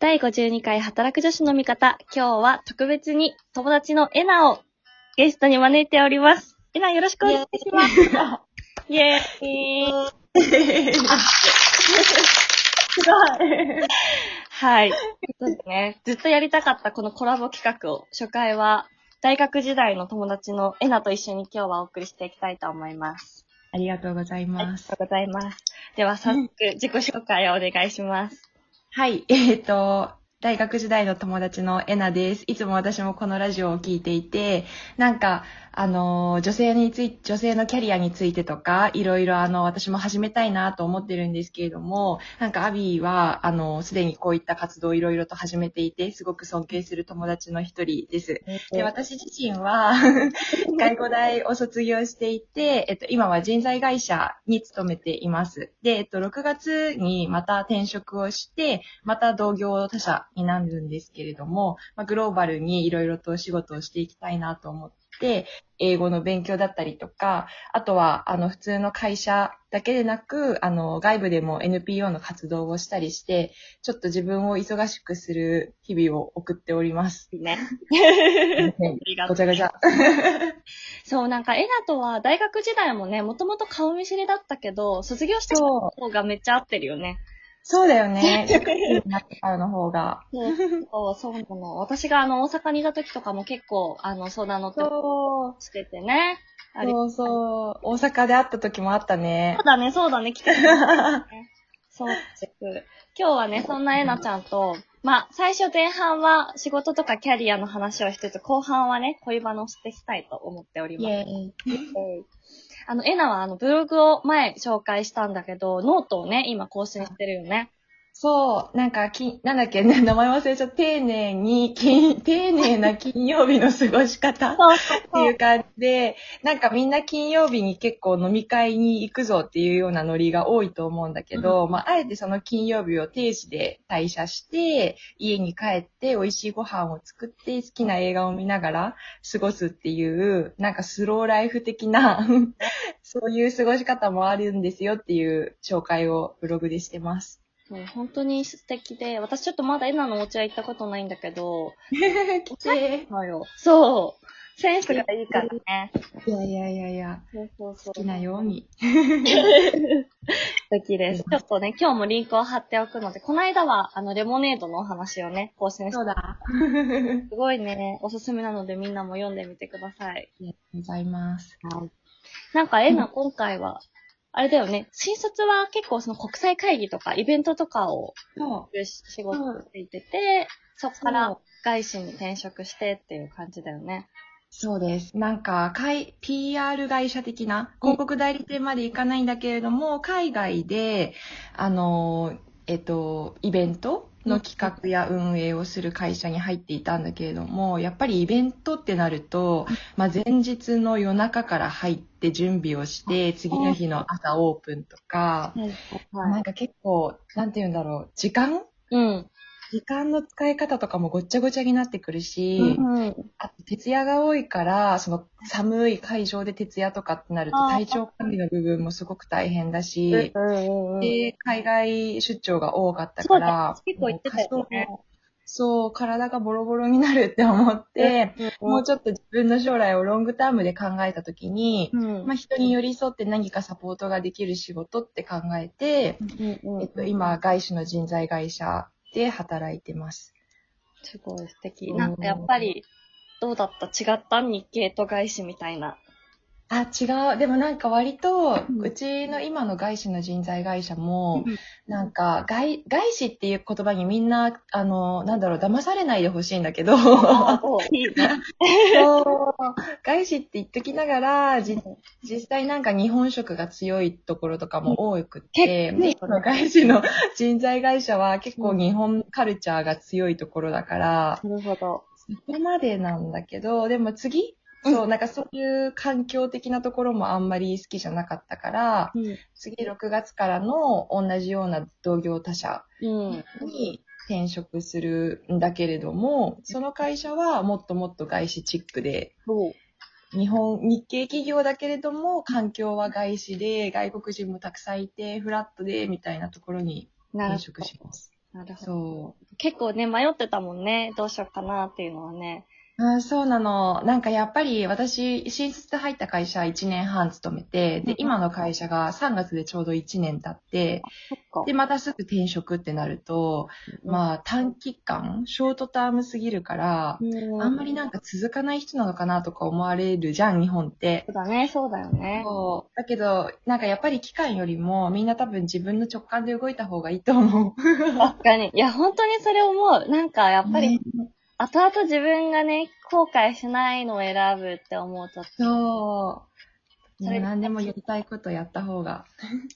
第52回働く女子の味方。今日は特別に友達のエナをゲストに招いております。エナよろしくお願いします。イェーイ。はい。そうですね。ずっとやりたかったこのコラボ企画を、初回は大学時代の友達のエナと一緒に今日はお送りしていきたいと思います。ありがとうございありがます。とうございます。では早速自己紹介をお願いします。はい、えっ、と、大学時代の友達のエナです。いつも私もこのラジオを聞いていて、なんか、あの、女性について、女性のキャリアについてとか、いろいろあの、私も始めたいなと思ってるんですけれども、なんかアビーは、あの、すでにこういった活動をいろいろと始めていて、すごく尊敬する友達の一人です。で、私自身は、外語大を卒業していて、えっと、今は人材会社に勤めています。で、えっと、6月にまた転職をして、また同業他社になるんですけれども、まあ、グローバルにいろいろと仕事をしていきたいなと思って、英語の勉強だったりとか、あとは、あの、普通の会社だけでなく、あの、外部でも NPO の活動をしたりして、ちょっと自分を忙しくする日々を送っております。ね。ごちゃごちゃ。そう、なんかエナとは大学時代もね、もともと顔見知りだったけど、卒業した方がめっちゃ合ってるよね。そうだよね。なってからの方が。そう、そうなの。私があの、大阪にいた時とかも結構、あの、相談乗ってそう。しててね。そうそう。大阪で会った時もあったねそう。だね、そうだね、来てたね。そう。今日はね、そんなえなちゃんと、まあ、最初前半は仕事とかキャリアの話をしつつ、後半はね、恋バナをしていきたいと思っております。イェーイ。あの、エナはあの、ブログを前紹介したんだけど、ノートをね、今更新してるよね。そう。なんか、き、なんだっけ、ね 名前忘れちゃった。丁寧に、金、丁寧な金曜日の過ごし方っ そうそうていう感じで、なんかみんな金曜日に結構飲み会に行くぞっていうようなノリが多いと思うんだけど、まあ、あえてその金曜日を定時で退社して、家に帰って美味しいご飯を作って好きな映画を見ながら過ごすっていう、なんかスローライフ的な、そういう過ごし方もあるんですよっていう紹介をブログでしてます。そう本当に素敵で、私ちょっとまだエナのお家は行ったことないんだけど、来て。そうよ。そう。センスがいいからね。いやいやいやいや、そうそうそう。好きなように。素敵です。ちょっとね、今日もリンクを貼っておくので、この間は、あの、レモネードのお話をね、更新して、そうだ。すごいね、おすすめなのでみんなも読んでみてください。ありがとうございます。なんか、エナ、今回は、あれだよね、新卒は結構その国際会議とかイベントとかをそう。仕事をしていてて、そこから外資に転職してっていう感じだよね。そうです。なんか、会 PR 会社的な、広告代理店まで行かないんだけれども、海外で、あの、えっと、イベントの企画や運営をする会社に入っていたんだけれども、やっぱりイベントってなると、まあ、前日の夜中から入って準備をして、次の日の朝オープンとか、なんか結構、なんて言うんだろう、時間うん。時間の使い方とかもごっちゃごちゃになってくるし、うん。あと徹夜が多いから、その寒い会場で徹夜とかってなると体調管理の部分もすごく大変だし、うん。で、海外出張が多かったから、結構言ってたよねもうそう、体がボロボロになるって思って、もうちょっと自分の将来をロングタームで考えたときに、うん。まあ、人に寄り添って何かサポートができる仕事って考えて、うんえっと、今、外資の人材会社で働いてます。すごい素敵。うんなんかやっぱり、どうだった？違った？日系と外資みたいな。あ、違う。でもなんか割と、ううんちの今の外資の人材会社も、うん。なんか外、外資っていう言葉にみんな、あの、なんだろう、騙されないでほしいんだけど、いいね。そう。外資って言っときながら、じ実際なんか日本食が強いところとかも多くて、結構の外資の人材会社は結構日本カルチャーが強いところだから、なるほど。そこまでなんだけど、でも次、うんそう、なんかそういう環境的なところもあんまり好きじゃなかったから、うん。次6月からの同じような同業他社うん。に転職するんだけれども、その会社はもっともっと外資チックで。日本、日系企業だけれども、環境は外資で、外国人もたくさんいて、フラットで、みたいなところに転職します。なるほど。そう。結構ね、迷ってたもんね。どうしようかなっていうのはね。あそうなの。なんかやっぱり私、新卒で入った会社1年半勤めて、で、今の会社が3月でちょうど1年経って。で、またすぐ転職ってなると、まあ短期間、ショートタームすぎるから、うん、あんまりなんか続かない人なのかなとか思われるじゃん、日本って。そうだね、そうだよね。そう。だけど、なんかやっぱり期間よりも、みんな多分自分の直感で動いた方がいいと思う。確かに。いや、本当にそれ思う。なんか、やっぱり、ね後々自分がね、後悔しないのを選ぶって思うと、そう。それ何でもやりたいことやった方が。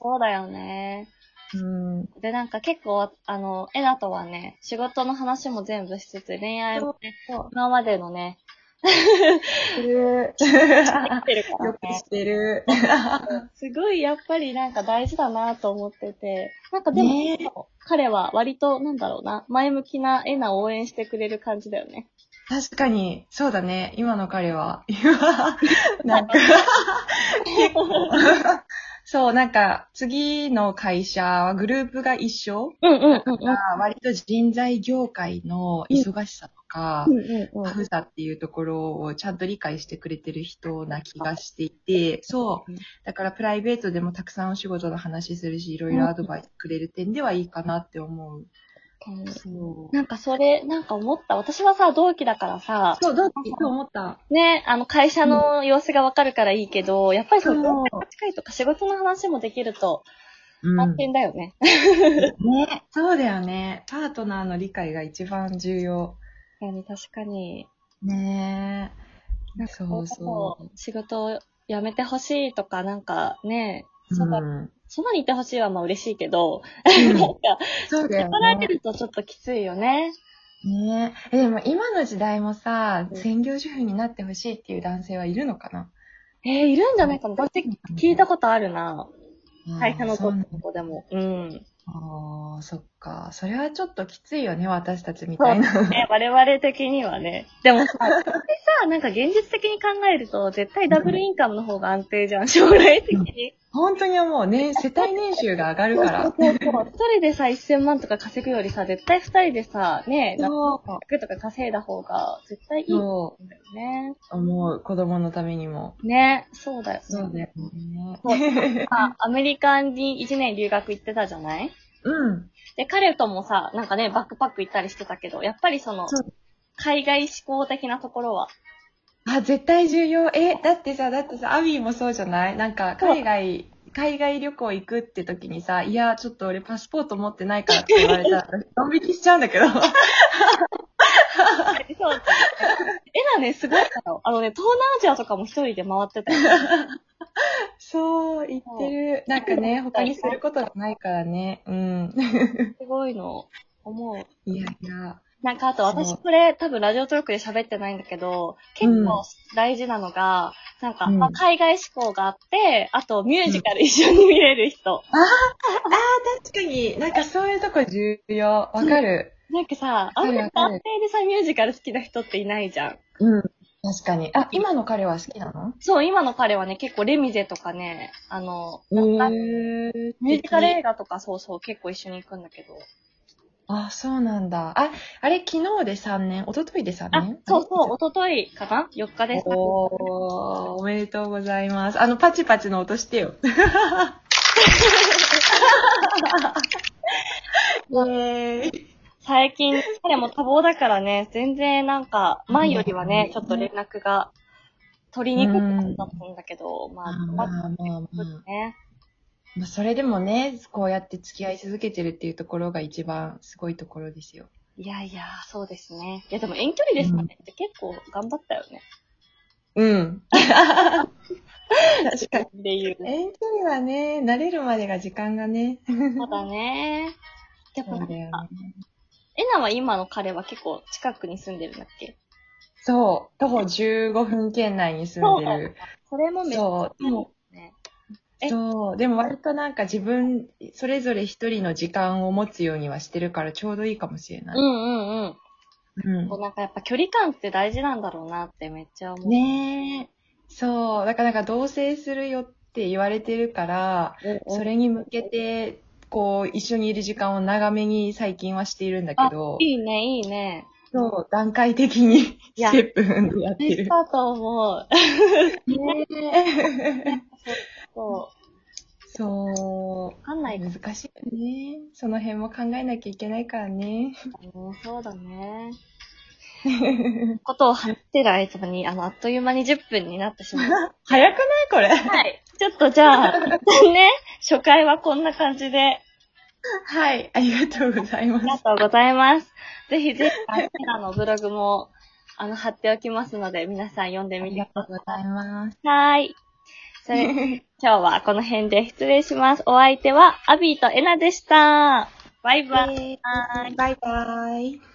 そうだよね。うん。で、なんか結構、あの、エナとはね、仕事の話も全部しつつ、恋愛もね、今までのね、る。できてるからよくねし。てる。すごいやっぱりなんか大事だなと思ってて、なんかでも、ねえ彼は割と、なんだろうな、前向きなエナを応援してくれる感じだよね。確かに、そうだね。今の彼は。なんか、結 構そう、なんか、次の会社はグループが一緒うんうんうんが割と人材業界の忙しさとか、うんうんうんタフさっていうところをちゃんと理解してくれてる人な気がしていて、そううん。だからプライベートでもたくさんお仕事の話するし、いろいろアドバイスくれる点ではいいかなって思う。なんかそれ、なんか思った。私はさ、同期だからさ、そう、どうそう思った。ね、あの、会社の様子がわかるからいいけど、やっぱりその、近いとか仕事の話もできると、うん安心だよね。ね、そうだよね。パートナーの理解が一番重要。確かに、確かに。ねなんかそうそう。仕事を辞めてほしいとか、なんかね、そば、うんそばにいてほしいはまあ嬉しいけど、うん なんか、そうだよ怒られね。るとちょっときついよね。ねえ、でも今の時代もさう、ん専業主婦になってほしいっていう男性はいるのかな？えー、いるんじゃないかな。私聞いたことあるな。会社のそうなんだとこでも。うん。ああ、そっか。それはちょっときついよね、私たちみたいな。ね、我々的にはね。でもさ、絶対さ、なんか現実的に考えると、絶対ダブルインカムの方が安定じゃん、将来的に。本当に思うね。世帯年収が上がるから。そうそうそう。一人でさ、1000万とか稼ぐよりさ、絶対二人でさ、ね、そう100とか稼いだ方が絶対いいんそだよね。う。思う。子供のためにも。ね、そうだよね。そうだよそね。あアメリカに1年留学行ってたじゃない？うん。で、彼ともさ、なんかね、バックパック行ったりしてたけど、やっぱりそのそう、海外志向的なところは、あ、絶対重要。え、だってさ、だってさ、アビーもそうじゃない？なんか、海外、海外旅行行くって時にさ、いや、ちょっと俺パスポート持ってないからって言われたら、ドン引きしちゃうんだけど。そうだね。エナね、すごいの？よ。あのね、東南アジアとかも一人で回ってたよ。そう、言ってる。なんかね、他にすることがないからね。うん。すごいの、思う。いやいや。なんかあと私これ多分ラジオトークで喋ってないんだけど、結構大事なのが、なんか、うんまあ海外志向があって、あとミュージカル一緒に見れる人。確かに、なんかそういうとこ重要。わかる。なんかさ、あんまりわかる男性でさ、ミュージカル好きな人っていないじゃん。うん。確かに。あ、今の彼は好きなの？そう、今の彼はね、結構レミゼとかね、あの。ミュージカル映画とかそうそう結構一緒に行くんだけど。あ、そうなんだ。あ、あれ、昨日で3年、一昨日で3あ年、そうそう、おとといかな ?4 日です。おー、おめでとうございます。あの、パチパチの音してよ。イェーイ。最近、彼も多忙だからね、全然なんか、前よりはね、ちょっと連絡が取りにくくなったんだけど、まあ、まあまあまあ。ね。まあ、それでもね、こうやって付き合い続けてるっていうところが一番すごいところですよ。いやいや、そうですね。いや、でも遠距離ですかねって結構頑張ったよね。うん。確かに。っていう。遠距離はね、慣れるまでが時間がね。そうだね。でもなんか、ね。エナは今の彼は結構近くに住んでるんだっけ？そう。徒歩15分圏内に住んでる。それもめっちゃそう。そう。でも割となんか自分、それぞれ一人の時間を持つようにはしてるからちょうどいいかもしれない。うんうんうん。うんこうなんかやっぱ距離感って大事なんだろうなってめっちゃ思う。ねえ。そう。だからなんか同棲するよって言われてるから、うんうんそれに向けて、こう、一緒にいる時間を長めに最近はしているんだけど、いいね、いいね。そう、段階的にステップ踏んでやってる。いいだと思う。ねそそう。わかんないか難しいよね。その辺も考えなきゃいけないからね。そうだね。ことを話してる間に、あの、あっという間に10分になってしまう。早くないこれ。はい。ちょっとじゃあ、ね、初回はこんな感じで、はい。ありがとうございますあり。がとうございます。ぜひぜひ、あの、ブログも、あの、貼っておきますので、皆さん読んでありみてくだがとうございます。さい。それ、今日はこの辺で失礼します。お相手は、アビーとエナでした。バイバイ。バイバイ。